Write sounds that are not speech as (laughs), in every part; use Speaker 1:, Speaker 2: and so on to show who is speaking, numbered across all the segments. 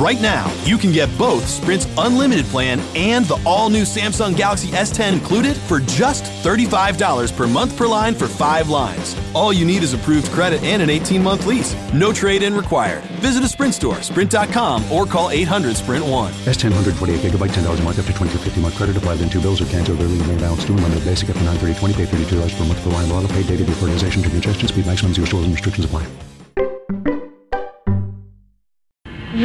Speaker 1: Right now, you can get both Sprint's unlimited plan and the all-new Samsung Galaxy S10 included for just $35 per month per line for five lines. All you need is approved credit and an 18-month lease. No trade-in required. Visit a Sprint store, sprint.com, or call 800-SPRINT-1.
Speaker 2: S10 128 gigabyte, $10 a month up to 2250 month credit applied. Then two bills or canceled early. Main balance due. Limited basic up to 930 Pay $32 per month per line. Auto pay data before organization to congestion speed maximums. zero stores and restrictions apply.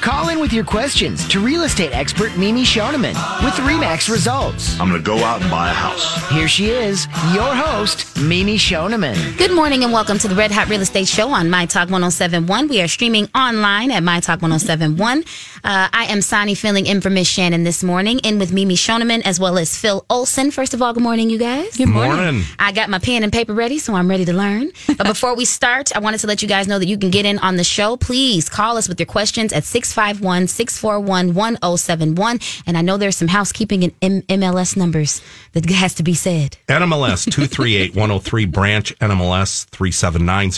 Speaker 3: Call in with your questions to real estate expert Mimi Shoneman with REMAX results.
Speaker 4: I'm going to go out and buy a house.
Speaker 3: Here she is, your host, Mimi Shoneman.
Speaker 5: Good morning and welcome to the Red Hot Real Estate Show on My Talk 1071. We are streaming online at My Talk 1071. Uh, I am Sonny filling in for Miss Shannon this morning, in with Mimi Shoneman as well as Phil Olson. First of all, good morning, you guys.
Speaker 6: Good morning. morning.
Speaker 5: I got my pen and paper ready, so I'm ready to learn. (laughs) But before we start, I wanted to let you guys know that you can get in on the show. Please call us with your questions at 651 641 1071. And I know there's some housekeeping and M- MLS numbers that has to be said.
Speaker 6: NMLS (laughs) 238 103, branch NMLS 379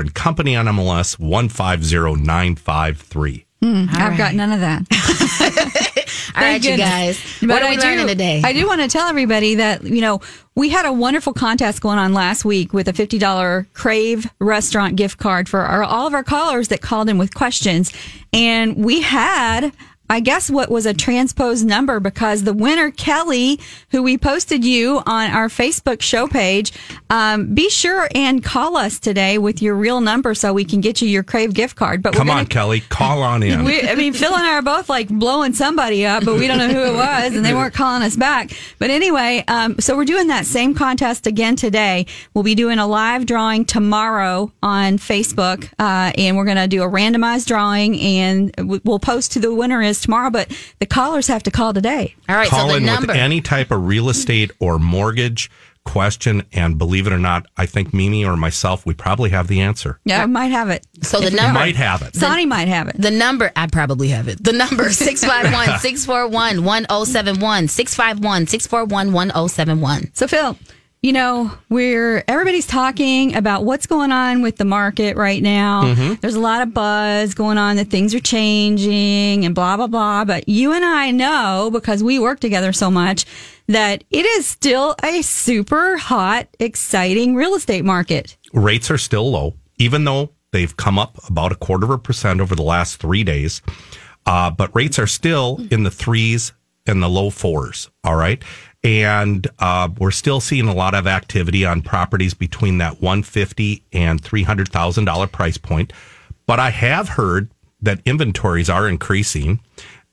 Speaker 6: and company NMLS 150953.
Speaker 7: Mm, I've right. got none of that. (laughs) (laughs)
Speaker 5: All right, you guys. But what are we doing today?
Speaker 7: I do want to tell everybody that, you know, we had a wonderful contest going on last week with a $50 Crave restaurant gift card for our, all of our callers that called in with questions. And we had I guess what was a transposed number because the winner, Kelly, who we posted you on our Facebook show page, um, be sure and call us today with your real number so we can get you your Crave gift card.
Speaker 6: But come gonna, on, Kelly, call on (laughs) in.
Speaker 7: We, I mean, Phil and I are both like blowing somebody up, but we don't know who it was, and they weren't calling us back. But anyway, um, so we're doing that same contest again today. We'll be doing a live drawing tomorrow on Facebook, uh, and we're going to do a randomized drawing, and we'll post to the winner is tomorrow, but the callers have to call today.
Speaker 5: All right,
Speaker 6: call
Speaker 5: so
Speaker 6: in
Speaker 5: number.
Speaker 6: with any type of real estate or mortgage question, and believe it or not, I think Mimi or myself, we probably have the answer.
Speaker 7: Yeah, I might have it.
Speaker 5: So the number
Speaker 6: might have it.
Speaker 7: Sonny might have it.
Speaker 5: The number I probably have it. The number (laughs) 651-641-1071 651-641-1071.
Speaker 7: So Phil, you know, we're everybody's talking about what's going on with the market right now. Mm-hmm. There's a lot of buzz going on that things are changing and blah blah blah. But you and I know because we work together so much that it is still a super hot, exciting real estate market.
Speaker 6: Rates are still low, even though they've come up about a quarter of a percent over the last three days. Uh, but rates are still in the threes and the low fours. All right and uh, we're still seeing a lot of activity on properties between that 150 and 300 thousand dollar price point. But I have heard that inventories are increasing,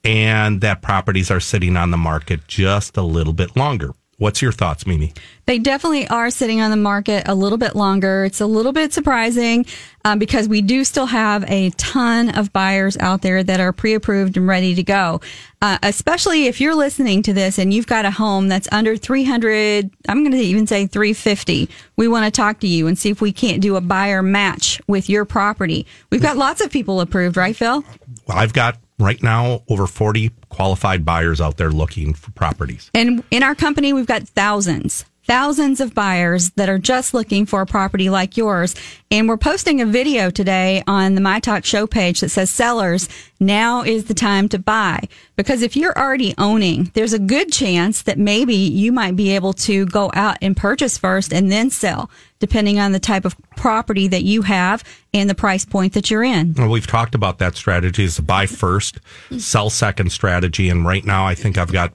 Speaker 6: and that properties are sitting on the market just a little bit longer. What's your thoughts, Mimi?
Speaker 7: They definitely are sitting on the market a little bit longer. It's a little bit surprising um, because we do still have a ton of buyers out there that are pre-approved and ready to go. Uh, especially if you're listening to this and you've got a home that's under 300, I'm going to even say 350. We want to talk to you and see if we can't do a buyer match with your property. We've got lots of people approved, right, Phil?
Speaker 6: I've got right now over 40 qualified buyers out there looking for properties.
Speaker 7: And in our company, we've got thousands, thousands of buyers that are just looking for a property like yours. And we're posting a video today on the My Talk show page that says sellers, now is the time to buy. Because if you're already owning, there's a good chance that maybe you might be able to go out and purchase first and then sell, depending on the type of property that you have and the price point that you're in.
Speaker 6: Well, we've talked about that strategy is buy first, sell second strategy. And right now, I think I've got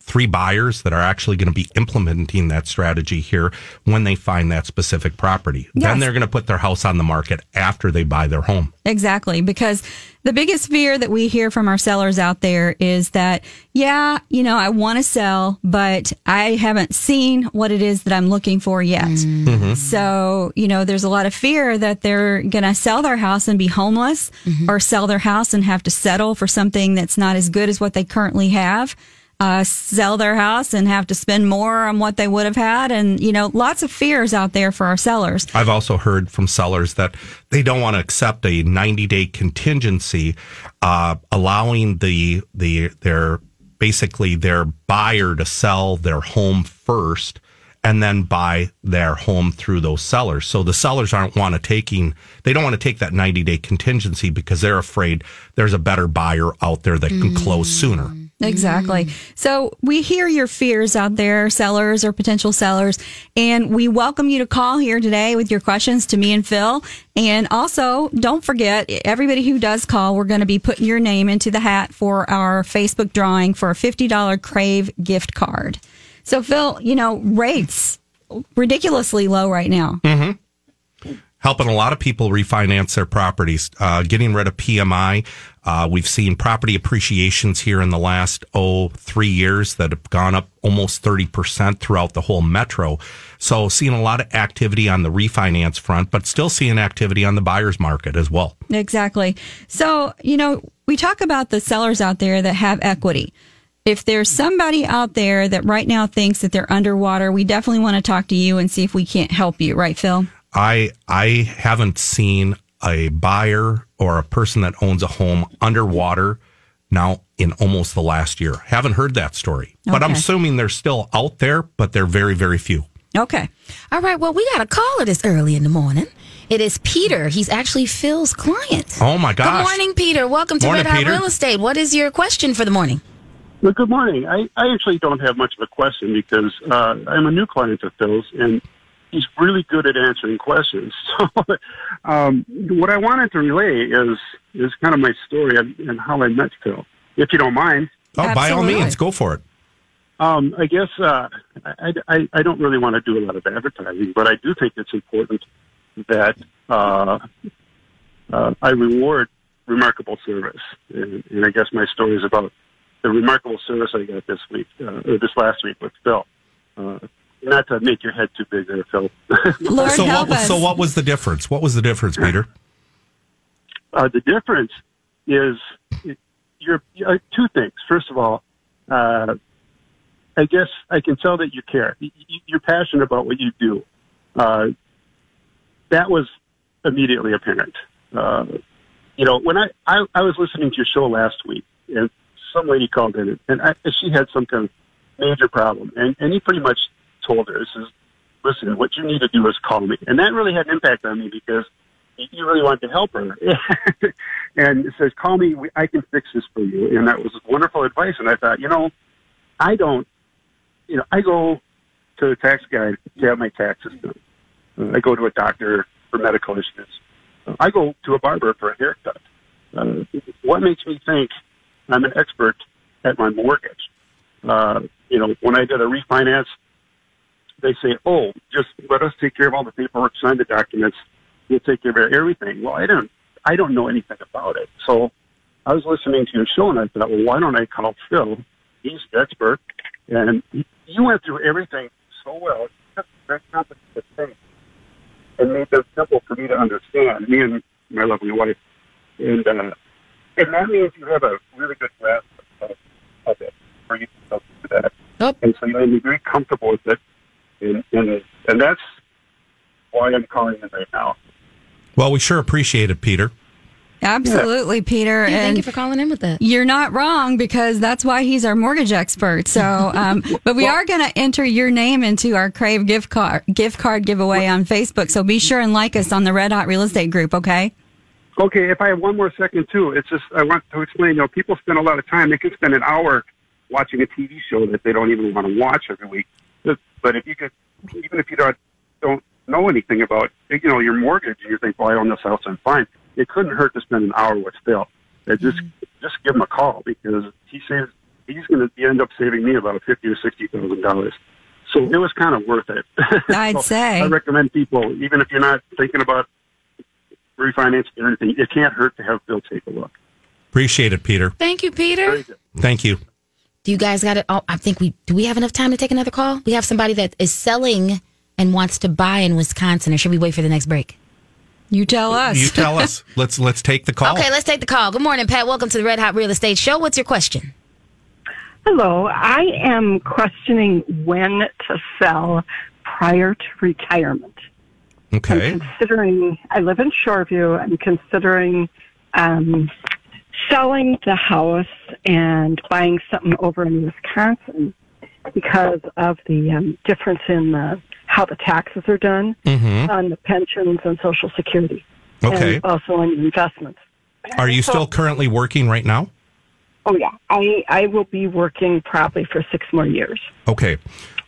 Speaker 6: three buyers that are actually going to be implementing that strategy here when they find that specific property. Yes. Then they're going to put their house on the market after they buy their home.
Speaker 7: Exactly. Because the biggest fear that we hear from our sellers out there is that, yeah, you know, I want to sell, but I haven't seen what it is that I'm looking for yet. Mm-hmm. So, you know, there's a lot of fear that they're going to sell their house and be homeless mm-hmm. or sell their house and have to settle for something that's not as good as what they currently have. Uh, sell their house and have to spend more on what they would have had. And, you know, lots of fears out there for our sellers.
Speaker 6: I've also heard from sellers that they don't want to accept a 90 day contingency, uh, allowing the the their basically their buyer to sell their home first and then buy their home through those sellers. So the sellers aren't want to taking they don't want to take that 90 day contingency because they're afraid there's a better buyer out there that can close sooner.
Speaker 7: Exactly. So we hear your fears out there, sellers or potential sellers, and we welcome you to call here today with your questions to me and Phil. And also, don't forget, everybody who does call, we're going to be putting your name into the hat for our Facebook drawing for a $50 Crave gift card. So, Phil, you know, rates ridiculously low right now.
Speaker 6: helping a lot of people refinance their properties, uh, getting rid of PMI. Uh, we've seen property appreciations here in the last, oh, three years that have gone up almost 30% throughout the whole metro. So seeing a lot of activity on the refinance front, but still seeing activity on the buyer's market as well.
Speaker 7: Exactly. So, you know, we talk about the sellers out there that have equity. If there's somebody out there that right now thinks that they're underwater, we definitely want to talk to you and see if we can't help you, right, Phil?
Speaker 6: I I haven't seen a buyer or a person that owns a home underwater now in almost the last year. Haven't heard that story, but I'm assuming they're still out there, but they're very very few.
Speaker 7: Okay.
Speaker 5: All right. Well, we got a caller this early in the morning. It is Peter. He's actually Phil's client.
Speaker 6: Oh my gosh!
Speaker 5: Good morning, Peter. Welcome to
Speaker 6: Morning,
Speaker 5: Red Hot Real Estate. What is your question for the morning?
Speaker 4: Well, good morning. I, I actually don't have much of a question because uh, I'm a new client of Phil's, and he's really good at answering questions. (laughs) So, um, what I wanted to relay is is kind of my story and, and how I met Phil, if you don't mind.
Speaker 6: Oh, by all means, go for it.
Speaker 4: Um, I guess uh, I, I, I don't really want to do a lot of advertising, but I do think it's important that uh, uh, I reward remarkable service. And, and I guess my story is about the remarkable service I got this week, uh, or this last week with Phil. Uh, not to make your head too big there, Phil. (laughs)
Speaker 7: Lord
Speaker 6: so
Speaker 7: help
Speaker 6: what?
Speaker 7: us.
Speaker 6: So what was the difference? What was the difference, Peter?
Speaker 4: Uh, the difference is you're, uh, two things. First of all, uh, I guess I can tell that you care. Y- y- You're passionate about what you do. Uh, that was immediately apparent. Uh, you know, when I, I I was listening to your show last week, and some lady called in, and I, she had some kind of major problem, and and he pretty much told her, "This is listen, what you need to do is call me," and that really had an impact on me because you really wanted to help her. (laughs) and it says, call me, I can fix this for you. And that was wonderful advice. And I thought, you know, I don't, you know, I go to the tax guy to have my taxes done. I go to a doctor for medical issues. I go to a barber for a haircut. Uh, what makes me think I'm an expert at my mortgage? Uh, you know, when I did a refinance, they say, "Oh, just let us take care of all the paperwork, sign the documents, we'll take care of everything." Well, I don't, I don't know anything about it. So I was listening to your show, and I thought, well, why don't I call Phil? He's the expert, and you went through everything so well. It's just very complicated thing, and made them simple for me to understand. Me and my lovely wife, and uh, and that means you have a really good grasp of, of it for you to through that.
Speaker 5: Oh.
Speaker 4: And so you made me very comfortable with it, and and and that's why I'm calling in right now.
Speaker 6: Well, we sure appreciate it, Peter.
Speaker 7: Absolutely, Peter.
Speaker 5: Yeah,
Speaker 7: and
Speaker 5: thank you for calling in with that.
Speaker 7: You're not wrong because that's why he's our mortgage expert. So, um, (laughs) but we are going to enter your name into our Crave gift card gift card giveaway on Facebook. So be sure and like us on the Red Hot Real Estate Group. Okay.
Speaker 4: Okay, if I have one more second too, it's just I want to explain. You know, people spend a lot of time. They can spend an hour watching a TV show that they don't even want to watch every week. But, but if you could, even if you don't don't know anything about you know your mortgage, and you think, well, I own this house, I'm fine. It couldn't hurt to spend an hour with Phil. And just mm-hmm. just give him a call because he saves he's going to end up saving me about fifty or sixty thousand dollars. So it was kind of worth it. (laughs)
Speaker 7: I'd
Speaker 4: So
Speaker 7: say.
Speaker 4: I recommend people, even if you're not thinking about refinancing or anything, it can't hurt to have Phil take a look.
Speaker 6: Appreciate it, Peter.
Speaker 5: Thank you, Peter.
Speaker 4: Very good.
Speaker 6: Thank you.
Speaker 5: Do you guys got it? Oh, I think we do. We have enough time to take another call. We have somebody that is selling and wants to buy in Wisconsin, or should we wait for the next break?
Speaker 7: You tell us.
Speaker 6: You tell us. (laughs) Let's let's take the call.
Speaker 5: Okay, let's take the call. Good morning, Pat. Welcome to the Red Hot Real Estate Show. What's your question?
Speaker 8: Hello. I am questioning when to sell prior to retirement.
Speaker 6: Okay.
Speaker 8: I'm considering, I live in Shoreview. I'm considering um, selling the house and buying something over in Wisconsin because of the um, difference in the, how the taxes are done
Speaker 6: Mhm.
Speaker 8: on the pensions and Social Security.
Speaker 6: Okay.
Speaker 8: And also on investments.
Speaker 6: Are you still currently working right now?
Speaker 8: Oh, yeah. I, I will be working probably for six more years.
Speaker 6: Okay.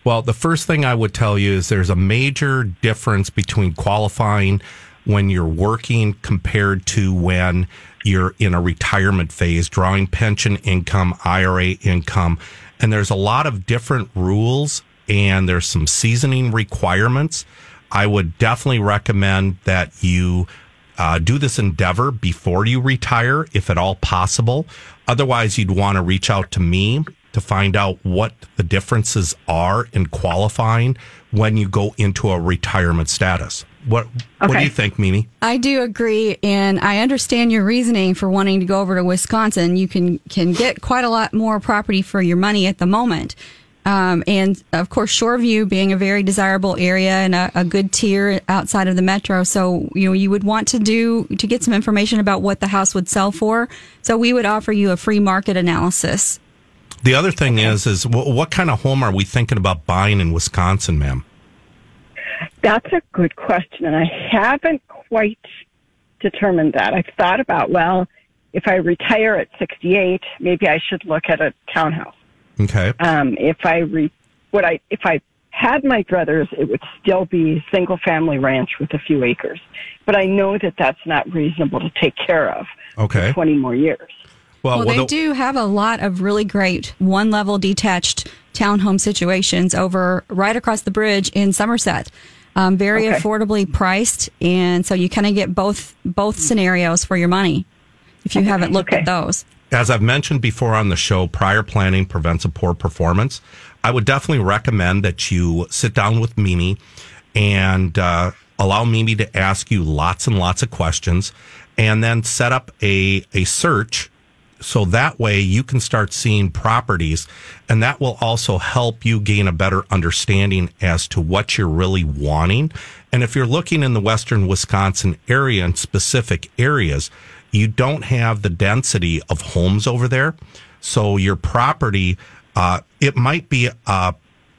Speaker 6: Well, the first thing I would tell you is there's a major difference between qualifying when you're working compared to when you're in a retirement phase, drawing pension income, IRA income. And there's a lot of different rules and there's some seasoning requirements. I would definitely recommend that you uh, do this endeavor before you retire, if at all possible. Otherwise, you'd want to reach out to me to find out what the differences are in qualifying when you go into a retirement status. What What do you think, Mimi?
Speaker 7: I do agree, and I understand your reasoning for wanting to go over to Wisconsin. You can can get quite a lot more property for your money at the moment, um, and of course, Shoreview being a very desirable area and a, a good tier outside of the metro. So you know you would want to do to get some information about what the house would sell for. So we would offer you a free market analysis.
Speaker 6: The other thing is, is what, what kind of home are we thinking about buying in Wisconsin, ma'am?
Speaker 8: That's a good question, and I haven't quite determined that. I've thought about, well, if I retire at 68, maybe I should look at a townhouse.
Speaker 6: Okay.
Speaker 8: Um, if I re, what I if I had my brothers, it would still be single family ranch with a few acres. But I know that that's not reasonable to take care of
Speaker 6: Okay.
Speaker 8: for 20 more years.
Speaker 6: Well,
Speaker 7: Well,
Speaker 6: well,
Speaker 7: they
Speaker 6: the-
Speaker 7: do have a lot of really great one level detached townhome situations over right across the bridge in Somerset. Um, very
Speaker 8: Okay.
Speaker 7: affordably priced, and so you kind of get both both scenarios for your money. If you haven't looked at those,
Speaker 6: As I've mentioned before on the show, prior planning prevents a poor performance. I would definitely recommend that you sit down with Mimi and uh, allow Mimi to ask you lots and lots of questions and then set up a, a search so that way you can start seeing properties and that will also help you gain a better understanding as to what you're really wanting. And if you're looking in the western Wisconsin area and specific areas, you don't have the density of homes over there. So your property, uh, it might be a,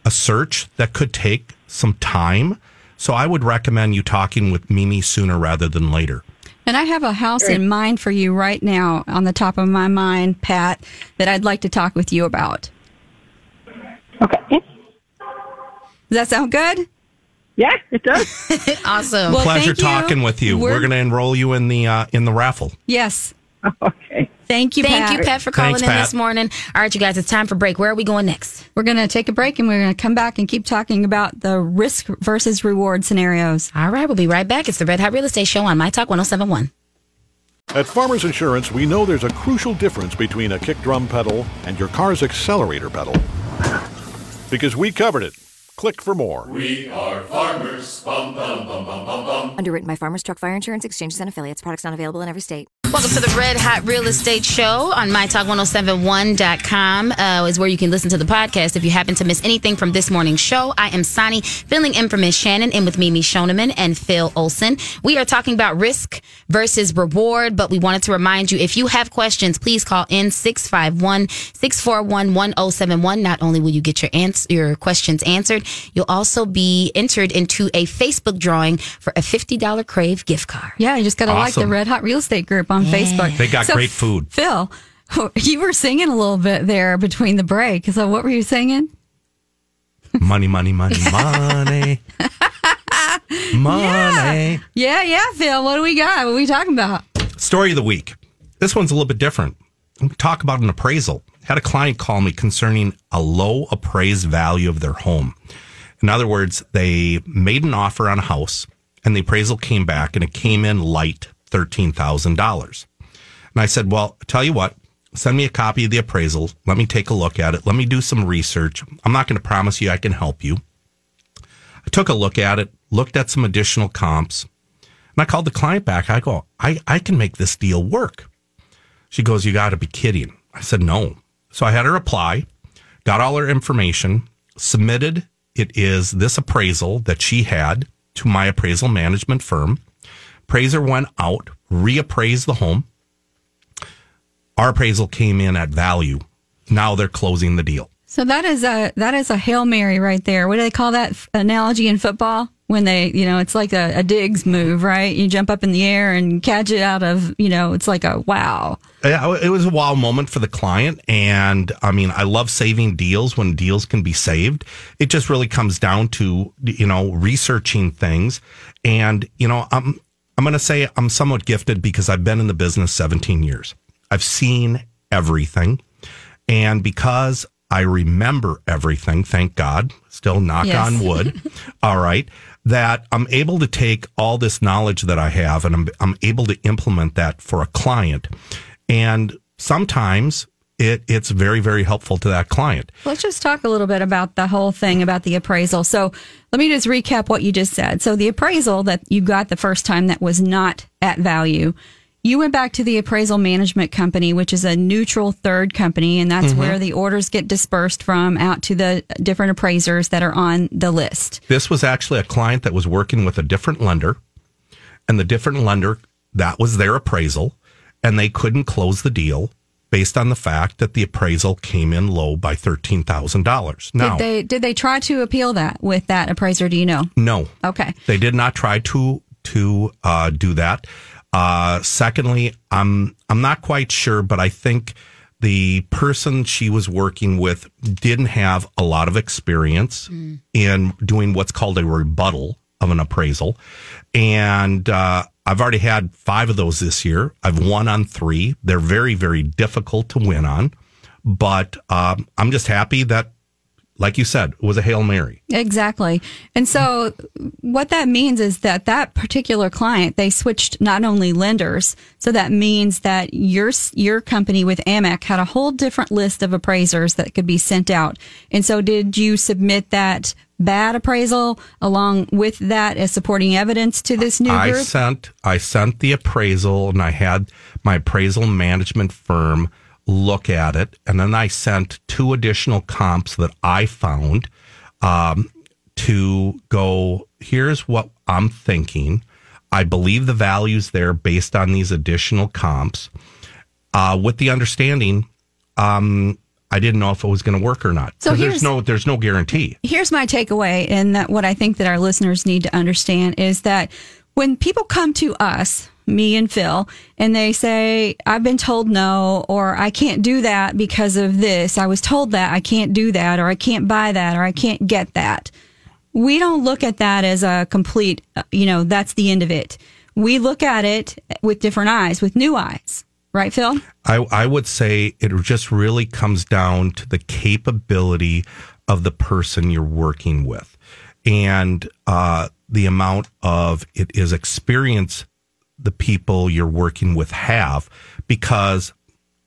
Speaker 6: a search that could take some time. So I would recommend you talking with Mimi sooner rather than later.
Speaker 7: And I have a house in mind for you right now on the top of my mind, Pat, that I'd like to talk with you about.
Speaker 8: Okay.
Speaker 7: Does that sound good?
Speaker 8: Yeah, it does. (laughs)
Speaker 5: awesome.
Speaker 7: Well,
Speaker 6: Pleasure
Speaker 7: thank you.
Speaker 6: talking with you. We're,
Speaker 7: We're-
Speaker 6: going to enroll you in the uh, in the raffle.
Speaker 7: Yes. (laughs)
Speaker 8: Okay.
Speaker 7: Thank you,
Speaker 5: Thank
Speaker 7: Pat.
Speaker 5: you, Pat, for calling
Speaker 6: Thanks,
Speaker 5: in
Speaker 6: Pat.
Speaker 5: this morning. All right, you guys, it's time for break. Where are we going next?
Speaker 7: We're going to take a break and we're going to come back and keep talking about the risk versus reward scenarios.
Speaker 5: All right, we'll be right back. It's the Red Hot Real Estate Show on My Talk 1071.
Speaker 9: At Farmers Insurance, we know there's a crucial difference between a kick drum pedal and your car's accelerator pedal. Because we covered it. Click for more.
Speaker 10: We are farmers. Bum, bum, bum, bum, bum, bum.
Speaker 11: Underwritten by Farmers Truck Fire Insurance Exchanges and Affiliates. Products not available in every state.
Speaker 5: Welcome to the Red Hot Real Estate Show on mytalk1071.com uh, is where you can listen to the podcast if you happen to miss anything from this morning's show. I am Sonny, filling in for Miss Shannon and with Mimi Shoneman and Phil Olson. We are talking about risk versus reward, but we wanted to remind you if you have questions, please call in 651-641-1071. Not only will you get your ans- your questions answered, you'll also be entered into a Facebook drawing for a $50 Crave gift card.
Speaker 7: Yeah, you just got to like the Red Hot Real Estate Group on Facebook.
Speaker 6: They got
Speaker 7: So,
Speaker 6: great food.
Speaker 7: Phil, (laughs) you were singing a little bit there between the break. So what were you singing?
Speaker 6: Money, money, money, (laughs) money. money.
Speaker 7: Yeah, yeah, yeah, Phil. What do we got? What are we talking about?
Speaker 6: Story of the week. This one's a little bit different. Talk about an appraisal. Had a client call me concerning a low appraised value of their home. In other words, they made an offer on a house and the appraisal came back and it came in light $13,000. And I said, well, tell you what, send me a copy of the appraisal. Let me take a look at it. Let me do some research. I'm not going to promise you I can help you. I took a look at it, looked at some additional comps, and I called the client back. I go, I, I can make this deal work. She goes, You got to be kidding. I said, No. So I had her apply. got all her information, submitted. It is this appraisal that she had to my appraisal management firm. Appraiser went out, reappraised the home. Our appraisal came in at value. Now they're closing the deal.
Speaker 7: So that is a that is a hail mary right there. What do they call that f- analogy in football? When they, you know, it's like a, a Diggs move, right? You jump up in the air and catch it out of, you know, it's like a wow.
Speaker 6: Yeah, It was a wow moment for the client. And I mean, I love saving deals when deals can be saved. It just really comes down to, you know, researching things. And, you know, I'm, I'm going to say I'm somewhat gifted because I've been in the business 17 years. I've seen everything. And because I remember everything, thank God, still knock
Speaker 12: Yes.
Speaker 6: on wood. (laughs) all right. That I'm able to take all this knowledge that I have and I'm, I'm able to implement that for a client. And sometimes it, it's very, very helpful to that client.
Speaker 7: Let's just talk a little bit about the whole thing about the appraisal. So let me just recap what you just said. So the appraisal that you got the first time that was not at value, you went back to the appraisal management company, which is a neutral third company, and that's
Speaker 6: Mhm.
Speaker 7: where the orders get dispersed from out to the different appraisers that are on the list.
Speaker 6: This was actually a client that was working with a different lender, and the different lender, that was their appraisal, and they couldn't close the deal based on the fact that the appraisal came in low by $13,000. Now,
Speaker 7: Did they did they try to appeal that with that appraiser? Do you know?
Speaker 6: no.
Speaker 7: Okay.
Speaker 6: They did not try to to uh, do that. Uh, secondly, I'm I'm not quite sure, but I think the person she was working with didn't have a lot of experience in doing what's called a rebuttal of an appraisal, and uh, I've already had five of those this year. I've won on three. They're very very difficult to win on, but um, I'm just happy that, like you said, it was a hail mary.
Speaker 7: Exactly. And so what that means is that that particular client, they switched not only lenders. So that means that your, your company with Amac had a whole different list of appraisers that could be sent out. And so did you submit that bad appraisal along with that as supporting evidence to this new
Speaker 6: I
Speaker 7: group?
Speaker 6: sent I sent the appraisal and I had my appraisal management firm look at it and then I sent two additional comps that I found um, to go here's what I'm thinking. I believe the values there based on these additional comps uh, with the understanding um, I didn't know if it was going to work or not.
Speaker 7: So
Speaker 6: there's no there's no guarantee.
Speaker 7: here's my takeaway and that what I think that our listeners need to understand is that when people come to us, me and Phil, and they say, I've been told no, or I can't do that because of this. I was told that I can't do that, or I can't buy that, or I can't get that. We don't look at that as a complete, uh, you know, that's the end of it. We look at it with different eyes, with new eyes. Right, Phil?
Speaker 6: I, I would say it just really comes down to the capability of the person you're working with. And uh, the amount of it is experience the people you're working with have because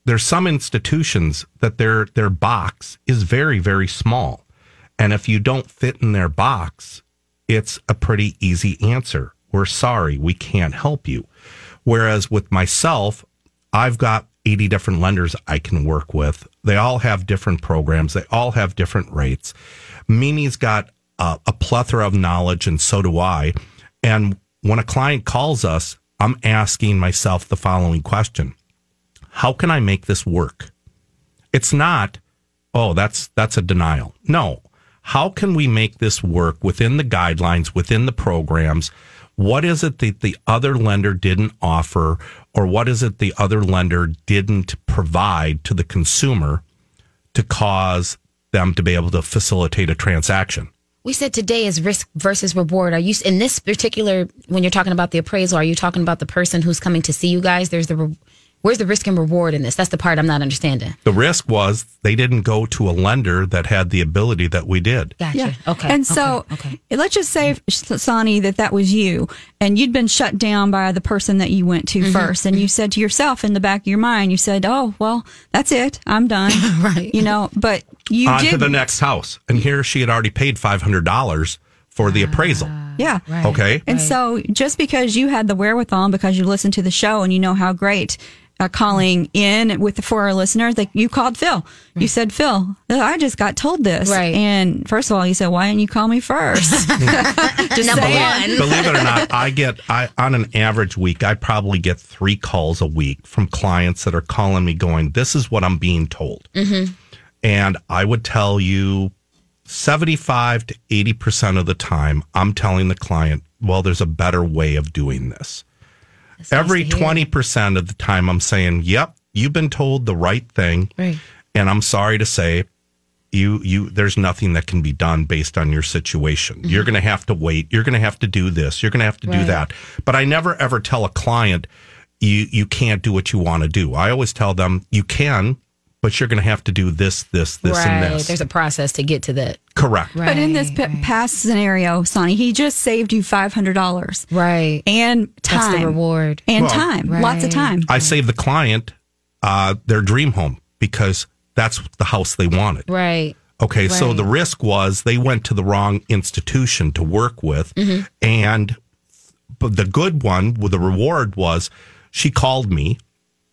Speaker 6: there's some institutions that their their box is very very small. And if you don't fit in their box it's a pretty easy answer. We're sorry we can't help you. Whereas with myself I've got 80 different lenders I can work with. They all have different programs. They all have different rates. Mimi's got a, a plethora of knowledge and so do I. And when a client calls us, I'm asking myself the following question. How can I make this work? It's not, oh, that's, that's a denial. No. How can we make this work within the guidelines, within the programs? What is it that the other lender didn't offer, or what is it the other lender didn't provide to the consumer to cause them to be able to facilitate a transaction?
Speaker 5: We said today is risk versus reward. Are you in this particular when you're talking about the appraisal? Are you talking about the person who's coming to see you guys? There's the where's the risk and reward in this? That's the part I'm not understanding.
Speaker 6: The risk was they didn't go to a lender that had the ability that we did.
Speaker 5: Gotcha. Okay.
Speaker 7: And so let's just say, Sonny, that that was you and you'd been shut down by the person that you went to
Speaker 5: Mhm.
Speaker 7: first. And you said to yourself in the back of your mind, you said, Oh, well, that's it. I'm done. (laughs) right. You know, but you
Speaker 6: On
Speaker 7: did.
Speaker 6: to the next house. And here she had already paid $500 for the appraisal.
Speaker 7: Yeah.
Speaker 6: Okay.
Speaker 7: And so just because you had the wherewithal and because you listened to the show and you know how great uh, calling in with the for our listeners that you called Phil. You said, Phil, I just got told this.
Speaker 5: Right.
Speaker 7: And first of all, you said, why didn't you call me first? (laughs) (laughs) just
Speaker 5: Number
Speaker 7: saying.
Speaker 5: one.
Speaker 6: Believe it or not, I get I on an average week, I probably get three calls a week from clients that are calling me going, "This is what I'm being told,"
Speaker 5: Mm-hmm.
Speaker 6: and I would tell you, seventy-five to eighty percent of the time, I'm telling the client, "Well, there's a better way of doing this." Every twenty percent of the time, I'm saying, "Yep, you've been told the right thing,"
Speaker 5: Right.
Speaker 6: and I'm sorry to say, you you there's nothing that can be done based on your situation. You're going to have to wait. You're going to have to do this. You're going to have to do that. But I never ever tell a client you you can't do what you want to do. I always tell them you can, but you're going to have to do this this this
Speaker 5: right.
Speaker 6: and this.
Speaker 5: There's a process to get to that.
Speaker 6: Correct.
Speaker 7: Right, But in this p- past scenario, Sonny, he just saved you five hundred dollars,
Speaker 5: right?
Speaker 7: And time,
Speaker 5: That's the reward.
Speaker 7: and
Speaker 6: Well-
Speaker 7: time, lots of time.
Speaker 6: I saved the client uh, their dream home because that's the house they wanted.
Speaker 5: Right.
Speaker 6: Okay, so the risk was they went to the wrong institution to work with,
Speaker 5: Mhm.
Speaker 6: and but the good one, well, the reward was she called me,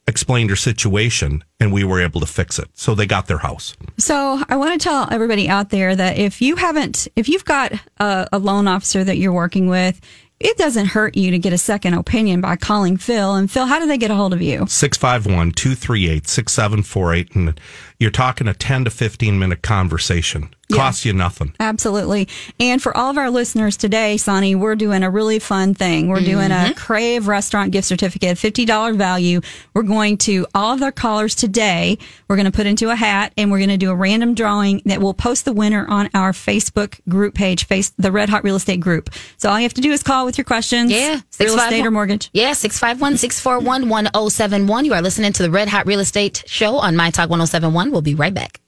Speaker 6: explained her situation, and we were able to fix it. So they got their house.
Speaker 7: So I want to tell everybody out there that if you haven't, if you've got a, a loan officer that you're working with, it doesn't hurt you to get a second opinion by calling Phil. And Phil, how do they get a hold of you?
Speaker 6: 651 238 6748. And you're talking a 10 to 15 minute conversation. Costs you nothing.
Speaker 7: Absolutely. And for all of our listeners today, Sonny, we're doing a really fun thing. We're doing a mm-hmm. Crave restaurant gift certificate, $50 value. We're going to all of our callers today. We're going to put into a hat and we're going to do a random drawing that will post the winner on our Facebook group page, face the Red Hot Real Estate group. So all you have to do is call with your questions.
Speaker 5: Yeah.
Speaker 7: Real estate or mortgage.
Speaker 5: Yeah, 651 641 1071. You are listening to the Red Hot Real Estate Show on My Talk 1071. We'll be right back.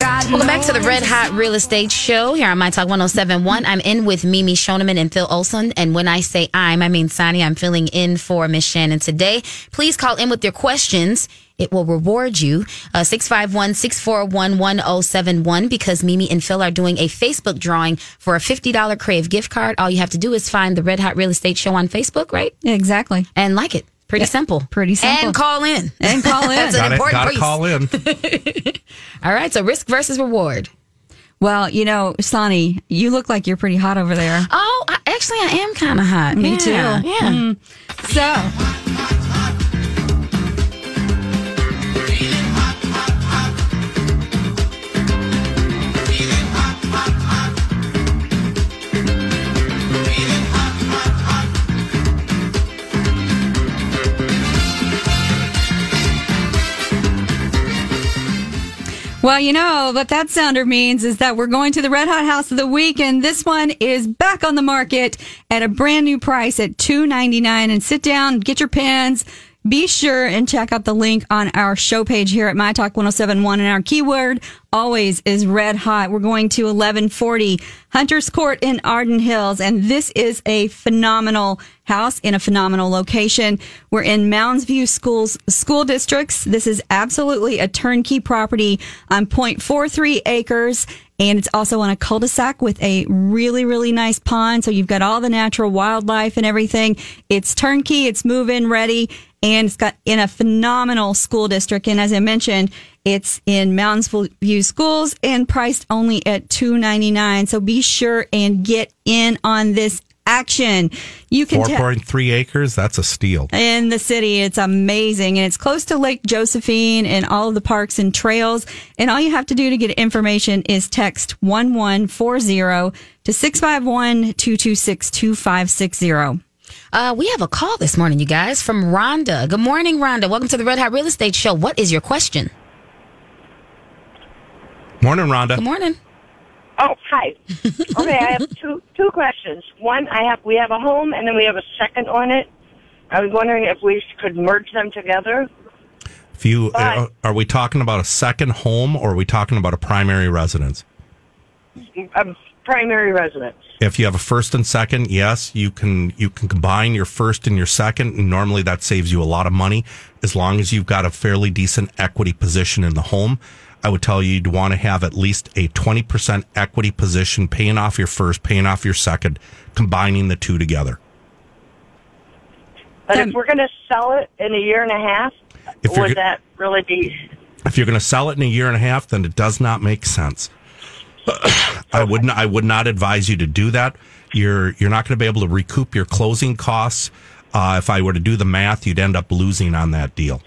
Speaker 5: Welcome back to the Red Hot Real Estate Show here on My Talk 1071. I'm in with Mimi Shoneman and Phil Olson. And when I say I'm, I mean Sonny. I'm filling in for Miss Shannon today. Please call in with your questions. It will reward you. Uh, 651 641 1071 because Mimi and Phil are doing a Facebook drawing for a $50 Crave gift card. All you have to do is find the Red Hot Real Estate Show on Facebook, right?
Speaker 7: Exactly.
Speaker 5: And like it. Pretty simple.
Speaker 7: Pretty simple. (laughs)
Speaker 5: And call in.
Speaker 7: And call in.
Speaker 5: That's an
Speaker 6: Gotta,
Speaker 5: important
Speaker 6: gotta
Speaker 5: piece.
Speaker 6: call in. (laughs)
Speaker 5: All right. So risk versus reward.
Speaker 7: Well, you know, Sonny, you look like you're pretty hot over there.
Speaker 5: Oh, I, actually, I am kind of hot.
Speaker 7: Me
Speaker 5: Yeah,
Speaker 7: too.
Speaker 5: Yeah.
Speaker 7: Mm. So. Well, you know what that sounder means is that we're going to the Red Hot House of the Week, and this one is back on the market at a brand new price at two ninety nine. And sit down, get your pens. Be sure and check out the link on our show page here at My Talk 1071. And our keyword always is red hot. We're going to 1140 Hunter's Court in Arden Hills. And this is a phenomenal house in a phenomenal location. We're in Mounds View Schools, school districts. This is absolutely a turnkey property on 0.43 acres. And it's also on a cul-de-sac with a really, really nice pond. So you've got all the natural wildlife and everything. It's turnkey. It's move-in ready and it's got in a phenomenal school district. And as I mentioned, it's in Mounds View Schools and priced only at two ninety nine. So be sure and get in on this action. You can
Speaker 6: 4.3 acres. That's a steal.
Speaker 7: in the city. It's amazing. And it's close to Lake Josephine and all of the parks and trails. And all you have to do to get information is text 1140 to 651 226 2560.
Speaker 5: Uh, we have a call this morning, you guys, from Rhonda. Good morning, Rhonda. Welcome to the Red Hot Real Estate Show. What is your question?
Speaker 6: Morning, Rhonda.
Speaker 5: Good morning.
Speaker 12: Oh, hi. (laughs) Okay, I have two two questions. One, I have we have a home, and then we have a second on it. I was wondering if we could merge them together.
Speaker 6: If you uh, are we talking about a second home or are we talking about a primary residence?
Speaker 12: A primary residence.
Speaker 6: If you have a first and second, yes, you can you can combine your first and your second, and normally that saves you a lot of money as long as you've got a fairly decent equity position in the home. I would tell you you'd want to have at least a 20% equity position, paying off your first, paying off your second, combining the two together.
Speaker 12: But if um, we're going to sell it in a year and a half,
Speaker 6: If
Speaker 12: would that really be?
Speaker 6: if you're going to sell it in a year and a half, then it does not make sense. (coughs) I wouldn't. I would not advise you to do that. You're you're not going to be able to recoup your closing costs. Uh, if I were to do the math, you'd end up losing on that deal.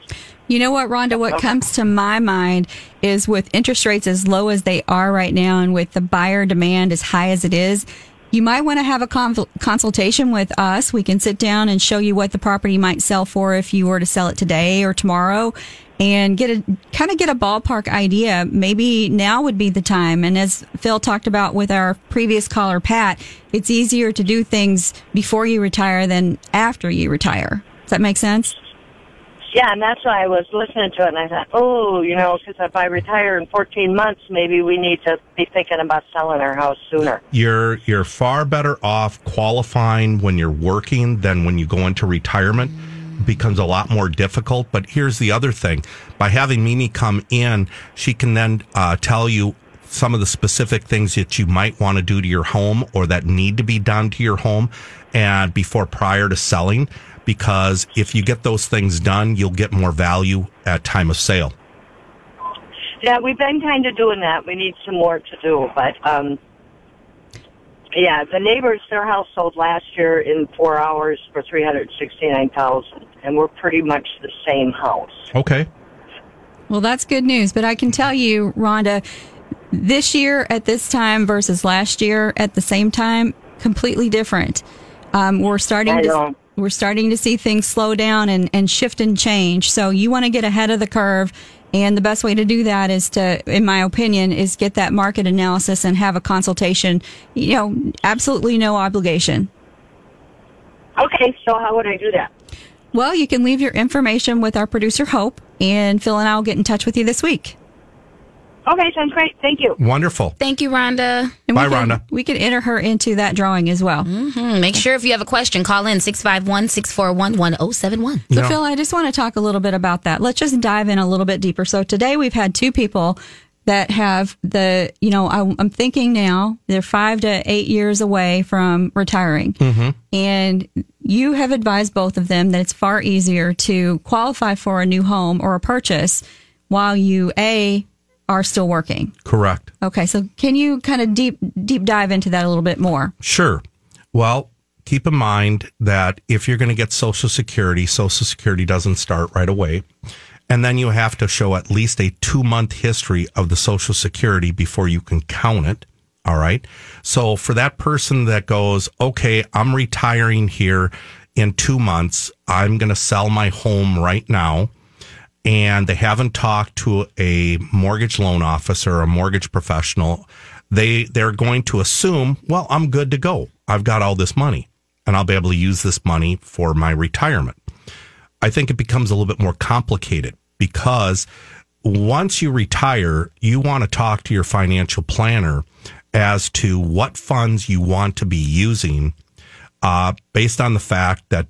Speaker 7: You know what, Rhonda? What comes to my mind is with interest rates as low as they are right now and with the buyer demand as high as it is, you might want to have a consultation with us. We can sit down and show you what the property might sell for if you were to sell it today or tomorrow and get a kind of get a ballpark idea. Maybe now would be the time. And as Phil talked about with our previous caller, Pat, it's easier to do things before you retire than after you retire. Does that make sense?
Speaker 12: Yeah, and that's why I was listening to it, and I thought, oh, you know, because if I retire in 14 months, maybe we need to be thinking about selling our house sooner.
Speaker 6: You're you're far better off qualifying when you're working than when you go into retirement. Becomes a lot more difficult. But here's the other thing: by having Mimi come in, she can then uh, tell you some of the specific things that you might want to do to your home or that need to be done to your home and before prior to selling because if you get those things done you'll get more value at time of sale
Speaker 12: Yeah, we've been kind of doing that. We need some more to do, but um, yeah, the neighbors, their house sold last year in four hours for three hundred sixty-nine thousand, and we're pretty much the same house.
Speaker 6: okay
Speaker 7: Well, that's good news. But I can tell you, Rhonda, this year at this time versus last year at the same time, completely different. Um, we're starting to we're starting to see things slow down and, and shift and change. So you want to get ahead of the curve. And the best way to do that is to, in my opinion, is get that market analysis and have a consultation. You know, absolutely no obligation.
Speaker 12: Okay, so how would I do that?
Speaker 7: Well, you can leave your information with our producer, Hope, and Phil and I will get in touch with you this week.
Speaker 12: Okay, sounds great. Thank you.
Speaker 6: wonderful
Speaker 5: Thank you, Rhonda.
Speaker 7: And
Speaker 6: Bye,
Speaker 7: we can,
Speaker 6: Rhonda.
Speaker 7: We can enter her into that drawing as well.
Speaker 5: Hmm, make sure if you have a question, call in 651 641 1071.
Speaker 7: So, Phil, I just want to talk a little bit about that. Let's just dive in a little bit deeper. So, today we've had two people that have the, you know, I, I'm thinking now they're five to eight years away from retiring. And you have advised both of them that it's far easier to qualify for a new home or a purchase while you, A, are still working.
Speaker 6: correct
Speaker 7: Okay. So, can you kind of deep, deep dive into that a little bit more?
Speaker 6: Sure. Well, keep in mind that if you're going to get Social Security, Social Security doesn't start right away. And then you have to show at least a two month history of the Social Security before you can count it. All right. So for that person that goes, okay, I'm retiring here in two months, I'm going to sell my home right now and they haven't talked to a mortgage loan officer or a mortgage professional, they they're going to assume, well, I'm good to go. I've got all this money and I'll be able to use this money for my retirement. I think it becomes a little bit more complicated because once you retire, you want to talk to your financial planner as to what funds you want to be using uh, based on the fact that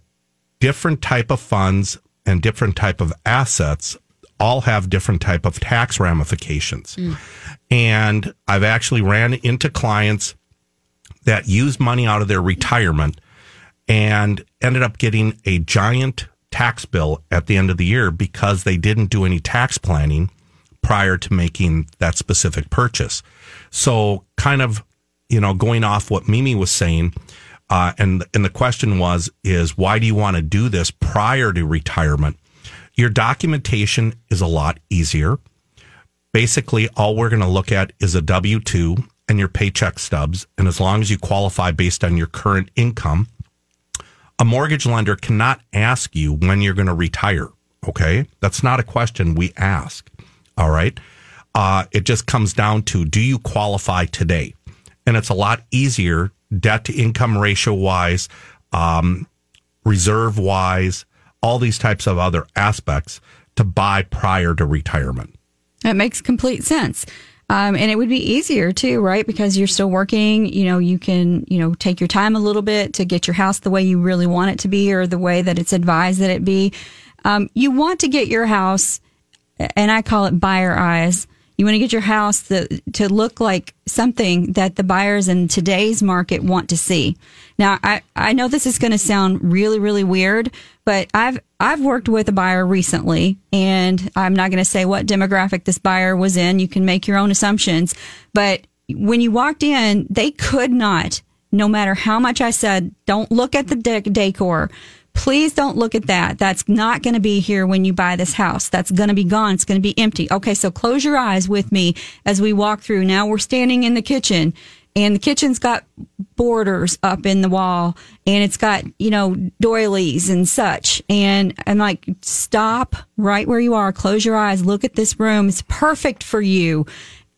Speaker 6: different type of funds and different type of assets all have different type of tax ramifications. Mm. And I've actually ran into clients that used money out of their retirement and ended up getting a giant tax bill at the end of the year because they didn't do any tax planning prior to making that specific purchase. So kind of, you know, going off what Mimi was saying, uh, and and the question was is why do you want to do this prior to retirement? Your documentation is a lot easier. Basically, all we're going to look at is a W two and your paycheck stubs, and as long as you qualify based on your current income, a mortgage lender cannot ask you when you're going to retire. Okay, that's not a question we ask. All right, uh, it just comes down to do you qualify today, and it's a lot easier debt to income ratio wise, um, reserve wise, all these types of other aspects to buy prior to retirement.
Speaker 7: That makes complete sense. Um, and it would be easier too, right? Because you're still working, you know, you can, you know, take your time a little bit to get your house the way you really want it to be or the way that it's advised that it be. Um, you want to get your house, and I call it buyer eyes. You want to get your house to, to look like something that the buyers in today's market want to see. Now, I, I know this is going to sound really, really weird, but I've, I've worked with a buyer recently and I'm not going to say what demographic this buyer was in. You can make your own assumptions, but when you walked in, they could not, no matter how much I said, don't look at the de- decor. Please don't look at that. That's not going to be here when you buy this house. That's going to be gone. It's going to be empty. Okay. So close your eyes with me as we walk through. Now we're standing in the kitchen and the kitchen's got borders up in the wall and it's got, you know, doilies and such. And I'm like, stop right where you are. Close your eyes. Look at this room. It's perfect for you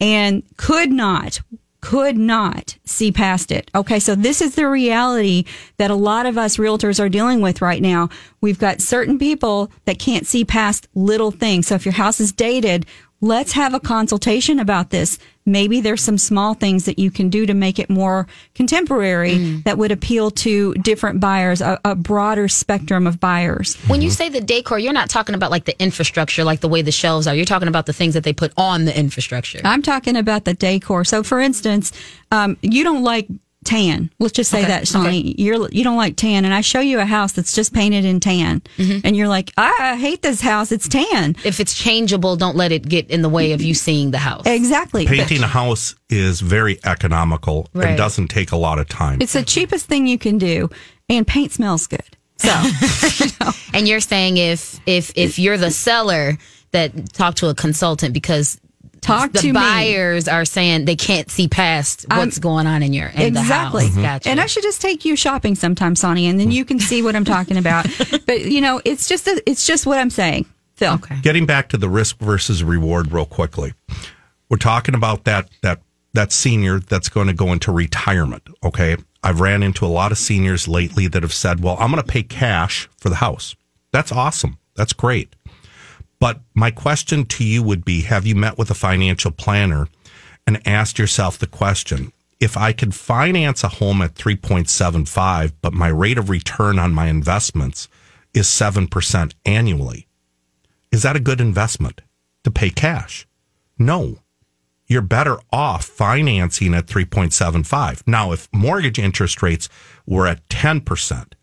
Speaker 7: and could not could not see past it. Okay. So this is the reality that a lot of us realtors are dealing with right now. We've got certain people that can't see past little things. So if your house is dated, let's have a consultation about this. Maybe there's some small things that you can do to make it more contemporary that would appeal to different buyers, a, a broader spectrum of buyers.
Speaker 5: When you say the decor, you're not talking about like the infrastructure, like the way the shelves are. You're talking about the things that they put on the infrastructure.
Speaker 7: I'm talking about the decor. So, for instance, um, you don't like tan. Let's just say
Speaker 5: Okay,
Speaker 7: that, Shawnee.
Speaker 5: okay.
Speaker 7: You're you don't like tan, and I show you a house that's just painted in tan, mm-hmm. and you're like, ah, I hate this house. It's tan.
Speaker 5: If it's changeable, don't let it get in the way of you seeing the house.
Speaker 7: Exactly.
Speaker 6: Painting a house is very economical
Speaker 7: Right.
Speaker 6: and doesn't take a lot of time.
Speaker 7: It's the cheapest thing you can do, and paint smells good. So, (laughs) you know.
Speaker 5: and you're saying if if if you're the seller that talk to a consultant because
Speaker 7: Talk
Speaker 5: the
Speaker 7: to me.
Speaker 5: buyers are saying they can't see past
Speaker 7: I'm-
Speaker 5: what's going on in your in
Speaker 7: exactly.
Speaker 5: the house. Gotcha.
Speaker 7: And I should just take you shopping sometime, Sonny, and then you can see what I'm talking about. (laughs) but you know, it's just a, it's just what I'm saying, Phil. Okay.
Speaker 6: Getting back to the risk versus reward real quickly. We're talking about that that that senior that's going to go into retirement, okay? I've ran into a lot of seniors lately that have said, "Well, I'm going to pay cash for the house." That's awesome. That's great. But my question to you would be, have you met with a financial planner and asked yourself the question, if I could finance a home at 3.75 but my rate of return on my investments is 7% annually, is that a good investment to pay cash? No. You're better off financing at 3.75. Now, if mortgage interest rates were at 10%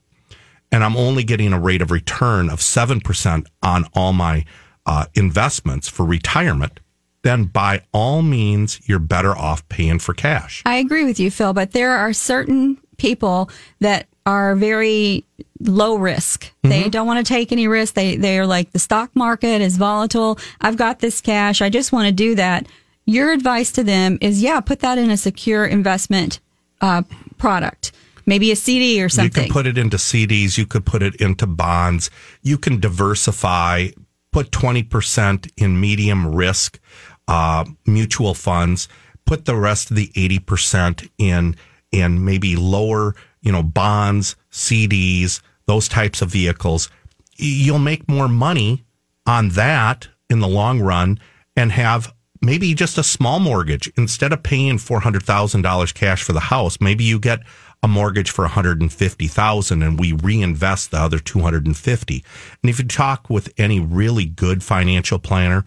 Speaker 6: and I'm only getting a rate of return of 7% on all my uh, investments for retirement, then by all means, you're better off paying for cash.
Speaker 7: I agree with you, Phil, but there are certain people that are very low risk. They don't want to take any risk. They they're like the stock market is volatile. I've got this cash. I just want to do that. Your advice to them is yeah, put that in a secure investment uh, product. Maybe a CD or something.
Speaker 6: You can put it into CDs. You could put it into bonds. You can diversify. Put twenty percent in medium risk uh, mutual funds. Put the rest of the eighty percent in in maybe lower, you know, bonds, CDs, those types of vehicles. You'll make more money on that in the long run and have maybe just a small mortgage instead of paying $400,000 cash for the house. Maybe you get a mortgage for 150,000 and we reinvest the other 250. And if you talk with any really good financial planner,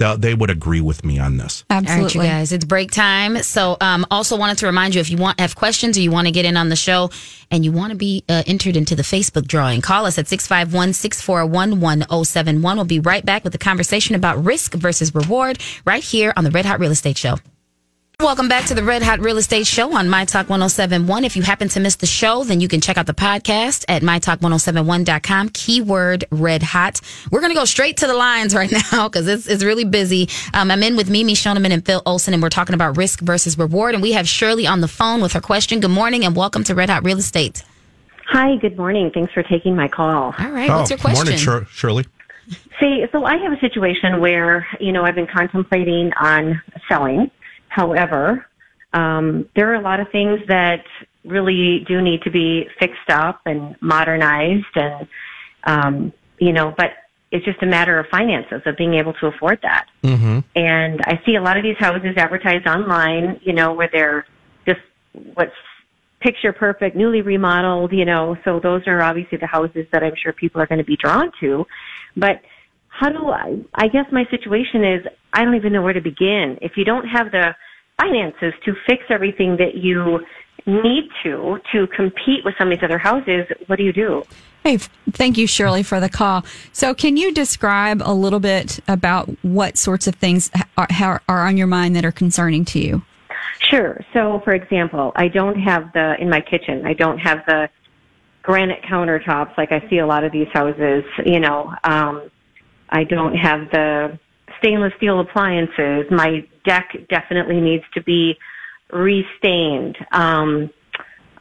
Speaker 6: they they would agree with me on this.
Speaker 5: All right, you guys, it's break time. So, um, also wanted to remind you if you want have questions or you want to get in on the show and you want to be uh, entered into the Facebook drawing, call us at 651 641 1071. We'll be right back with the conversation about risk versus reward right here on the Red Hot Real Estate Show. Welcome back to the Red Hot Real Estate Show on My Talk 1071. If you happen to miss the show, then you can check out the podcast at mytalk1071.com. Keyword Red Hot. We're going to go straight to the lines (laughs) right now because it's, it's really busy. Um, I'm in with Mimi Shoneman and Phil Olson, and we're talking about risk versus reward. And we have Shirley on the phone with her question. Good morning and welcome to Red Hot Real Estate.
Speaker 13: Hi, good morning. Thanks for taking my call.
Speaker 5: All right, what's your question?
Speaker 6: Oh, Morning, Shir- Shirley.
Speaker 13: See, so I have a situation where, you know, I've been contemplating on selling. However, um, there are a lot of things that really do need to be fixed up and modernized and, um, you know, but it's just a matter of finances, of being able to afford that.
Speaker 6: Mm-hmm.
Speaker 13: And I see a lot of these houses advertised online, you know, where they're just what's picture perfect, newly remodeled, you know, so those are obviously the houses that I'm sure people are going to be drawn to. But how do I, I guess my situation is I don't even know where to begin. If you don't have the finances to fix everything that you need to to compete with some of these other houses, what do you do?
Speaker 7: Hey, thank you, Shirley, for the call. So, can you describe a little bit about what sorts of things are, are are on your mind that are concerning to you?
Speaker 13: Sure. So, for example, I don't have the in my kitchen. I don't have the granite countertops like I see a lot of these houses. You know, um, I don't have the stainless steel appliances. My deck definitely needs to be restained. Um,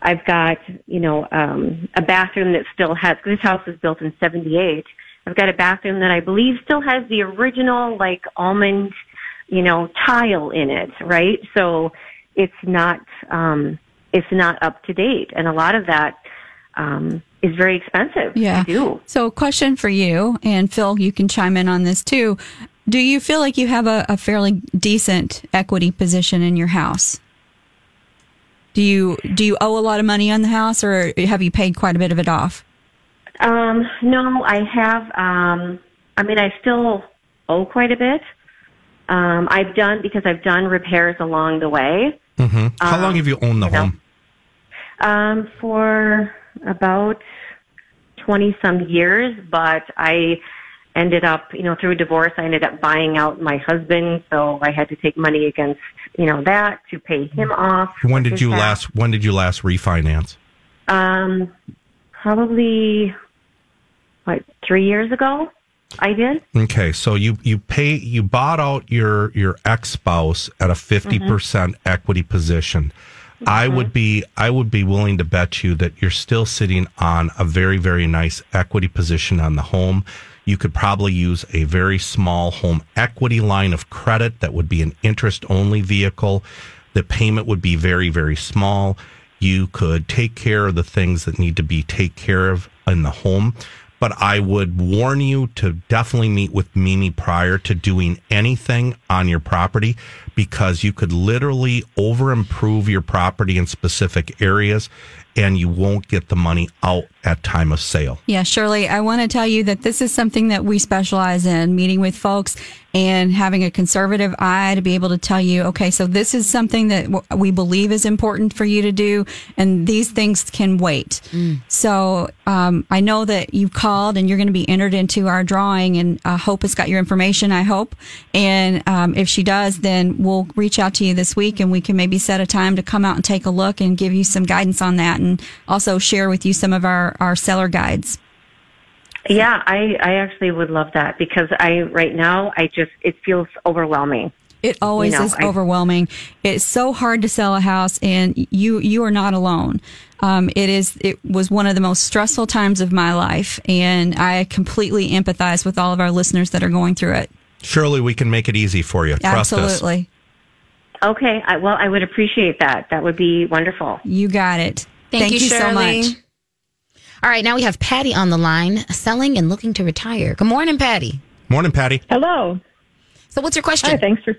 Speaker 13: I've got, you know, um, a bathroom that still has, this house was built in 78. I've got a bathroom that I believe still has the original, like, almond, you know, tile in it, right? So it's not, um, it's not up to date. And a lot of that, um, is very expensive
Speaker 7: Yeah.
Speaker 13: to do.
Speaker 7: So, question for you, and Phil, you can chime in on this too. Do you feel like you have a, a fairly decent equity position in your house? Do you do you owe a lot of money on the house, or have you paid quite a bit of it off?
Speaker 13: Um, no, I have. Um, I mean, I still owe quite a bit. Um, I've done because I've done repairs along the way.
Speaker 6: hmm How
Speaker 13: Um,
Speaker 6: long have you owned the
Speaker 13: you know.
Speaker 6: home?
Speaker 13: Um, for about twenty some years, but I ended up, you know, through divorce, I ended up buying out my husband, so I had to take money against, you know, that to pay him off.
Speaker 6: When did you
Speaker 13: house.
Speaker 6: last? When did you last refinance?
Speaker 13: Um, probably what three years ago. I did.
Speaker 6: Okay, so you you pay you bought out your your ex spouse at a 50% equity position. I would be I would be willing to bet you that you're still sitting on a very very nice equity position on the home. You could probably use a very small home equity line of credit that would be an interest only vehicle. The payment would be very very small. You could take care of the things that need to be take care of in the home but I would warn you to definitely meet with Mimi prior to doing anything on your property because you could literally over improve your property in specific areas and you won't get the money out at time of sale.
Speaker 7: Yeah, Shirley, I want to tell you that this is something that we specialize in meeting with folks and having a conservative eye to be able to tell you, okay, so this is something that we believe is important for you to do, and these things can wait. So um, I know that you've called and you're going to be entered into our drawing, and uh, Hope has got your information, I hope. And um, if she does, then we'll reach out to you this week and we can maybe set a time to come out and take a look and give you some guidance on that and also share with you some of our, our seller guides.
Speaker 13: Yeah, I I actually would love that because I right now I just it feels overwhelming.
Speaker 7: It always
Speaker 13: You know,
Speaker 7: is
Speaker 13: I-
Speaker 7: overwhelming. It's so hard to sell a house, and you you are not alone. Um, it is. It was one of the most stressful times of my life, and I completely empathize with all of our listeners that are going through it.
Speaker 6: Surely we can make it easy for you. Trust us.
Speaker 7: Absolutely,
Speaker 13: Okay, I, well I would appreciate that. That would be wonderful.
Speaker 7: you got it.
Speaker 5: Thank, you,
Speaker 7: so much.
Speaker 5: All right, now we have Patty on the line, selling and looking to retire. Good morning, Patty.
Speaker 6: Morning, Patty.
Speaker 14: Hello.
Speaker 5: So, what's your question?
Speaker 14: Hi, thanks for.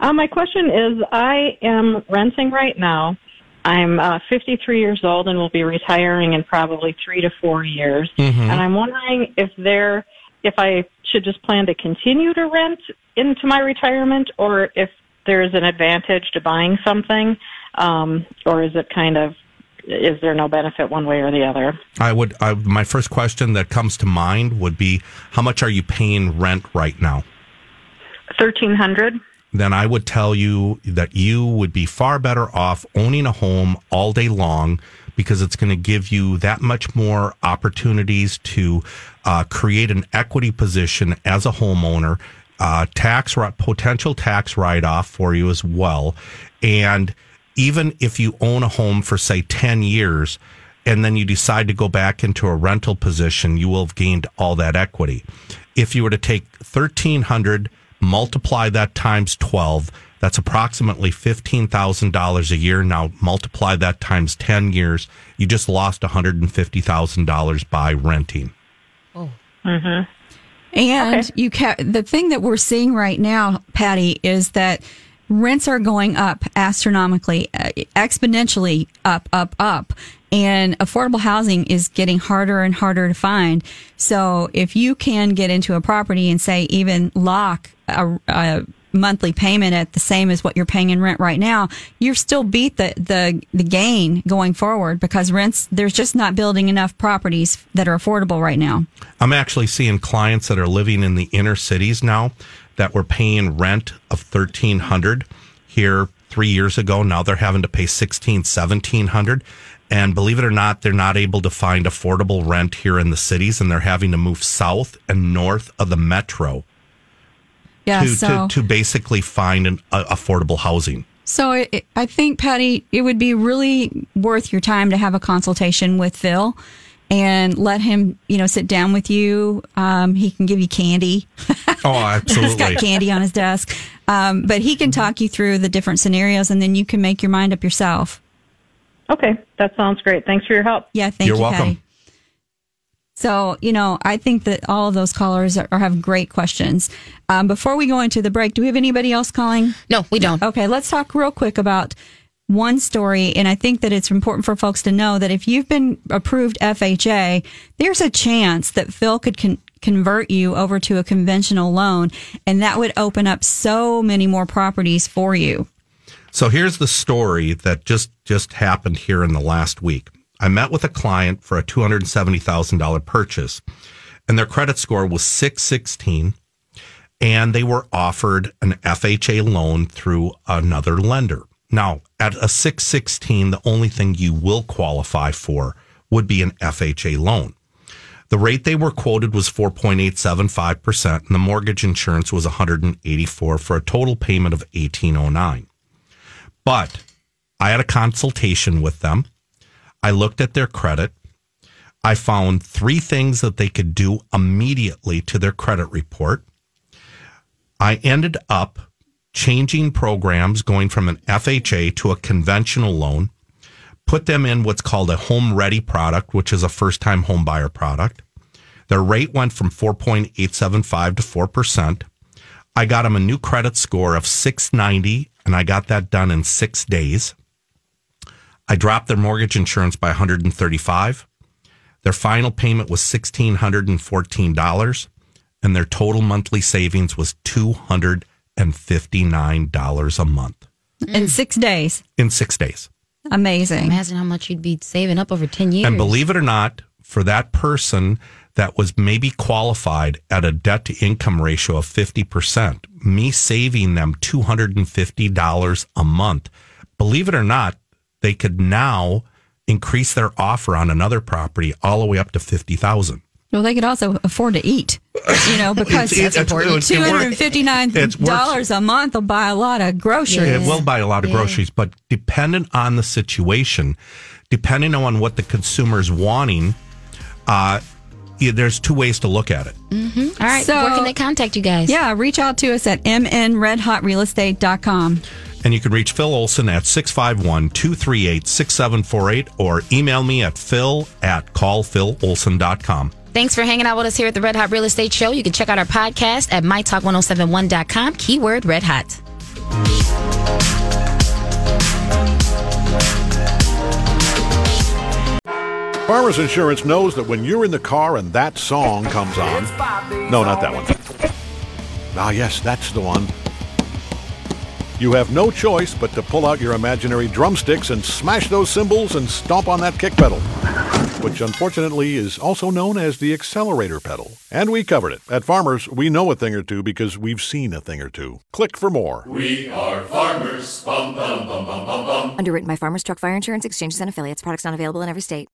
Speaker 14: Uh, my question is I am renting right now. I'm uh, 53 years old and will be retiring in probably three to four years.
Speaker 15: Mhm.
Speaker 14: And I'm wondering if there, if I should just plan to continue to rent into my retirement, or if there's an advantage to buying something, um, or is it kind of, is there no benefit one way or the other?
Speaker 6: I would I, my first question that comes to mind would be how much are you paying rent right now?
Speaker 14: 1300
Speaker 6: then I would tell you that you would be far better off owning a home all day long because it's going to give you that much more opportunities to uh, create an equity position as a homeowner, uh, tax potential tax write off for you as well, and even if you own a home for say ten years. And then you decide to go back into a rental position, you will have gained all that equity. If you were to take thirteen hundred multiply that times 12 that's approximately $15,000 a year now multiply that times 10 years you just lost $150,000 by renting Oh.
Speaker 14: Mm-hmm.
Speaker 7: And you ca- the thing that we're seeing right now, Patty, is that rents are going up astronomically, uh, exponentially up, up, up. And affordable housing is getting harder and harder to find. So if you can get into a property and say even lock a, a monthly payment at the same as what you're paying in rent right now, you're still beat the, the, the gain going forward because rents, there's just not building enough properties that are affordable right now.
Speaker 6: I'm actually seeing clients that are living in the inner cities now that were paying rent of 1300 here three years ago. Now they're having to pay 16, 1700. And believe it or not, they're not able to find affordable rent here in the cities and they're having to move south and north of the metro
Speaker 7: Yeah.
Speaker 6: to,
Speaker 7: so,
Speaker 6: to, to basically find an uh, affordable housing.
Speaker 7: so it, I think, Patty, it would be really worth your time to have a consultation with Phil and let him, you know, sit down with you. Um, he can give you candy.
Speaker 6: Oh, (laughs)
Speaker 7: He's
Speaker 6: absolutely.
Speaker 7: got candy on his desk. Um, but he can talk you through the different scenarios and then you can make your mind up yourself.
Speaker 14: Okay, that sounds great. Thanks for your help.
Speaker 7: Yeah, thank
Speaker 6: You're
Speaker 7: you,
Speaker 6: welcome.
Speaker 7: Patty. So, you know, I think that all of those callers are, are have great questions. Um, before we go into the break, do we have anybody else calling?
Speaker 5: No, we don't.
Speaker 7: Okay, let's talk real quick about one story. And I think that it's important for folks to know that if you've been approved FHA, there's a chance that Phil could con- convert you over to a conventional loan, and that would open up so many more properties for you.
Speaker 6: So here's the story that just just happened here in the last week. I met with a client for a $270,000 purchase and their credit score was 616 and they were offered an FHA loan through another lender. Now, at a 616, the only thing you will qualify for would be an FHA loan. The rate they were quoted was 4.875% and the mortgage insurance was 184 for a total payment of 1809. But I had a consultation with them. I looked at their credit. I found three things that they could do immediately to their credit report. I ended up changing programs, going from an FHA to a conventional loan, put them in what's called a home ready product, which is a first time home buyer product. Their rate went from 4.875 to 4%. I got them a new credit score of 690, and I got that done in six days. I dropped their mortgage insurance by 135. Their final payment was $1,614, and their total monthly savings was $259 a month
Speaker 7: In six days.
Speaker 6: in six days.
Speaker 7: Amazing.
Speaker 5: Imagine how much you'd be saving up over 10 years.
Speaker 6: And believe it or not, for that person that was maybe qualified at a debt to income ratio of 50%, me saving them $250 a month, believe it or not, they could now increase their offer on another property all the way up to 50,000.
Speaker 7: Well, they could also afford to eat, you know, (laughs) because
Speaker 6: It's- it's- it's- it works-
Speaker 7: $259
Speaker 6: it
Speaker 7: a month will buy a lot of groceries.
Speaker 6: It will buy a lot of
Speaker 7: Yeah.
Speaker 6: groceries, but dependent on the situation, depending on what the consumer's wanting, uh, yeah, there's two ways to look at it.
Speaker 5: Mm-hmm. All right.
Speaker 7: So-
Speaker 5: where can they contact you guys?
Speaker 7: Yeah, reach out to us at mnredhotrealestate.com.
Speaker 6: And you can reach Phil Olson at 651 238 6748 or email me at phil at callphilolson.com.
Speaker 5: Thanks for hanging out with us here at the Red Hot Real Estate Show. You can check out our podcast at mytalk1071.com, keyword red hot.
Speaker 9: Farmers Insurance knows that when you're in the car and that song comes on. No, not that one. Ah, yes, that's the one. You have no choice but to pull out your imaginary drumsticks and smash those cymbals and stomp on that kick pedal, which unfortunately is also known as the accelerator pedal. And we covered it. At Farmers, we know a thing or two because we've seen a thing or two. Click for more.
Speaker 10: We are farmers. Bum, bum, bum, bum, bum, bum.
Speaker 11: Underwritten by Farmers Truck Fire Insurance Exchanges and Affiliates. Products not available in every state.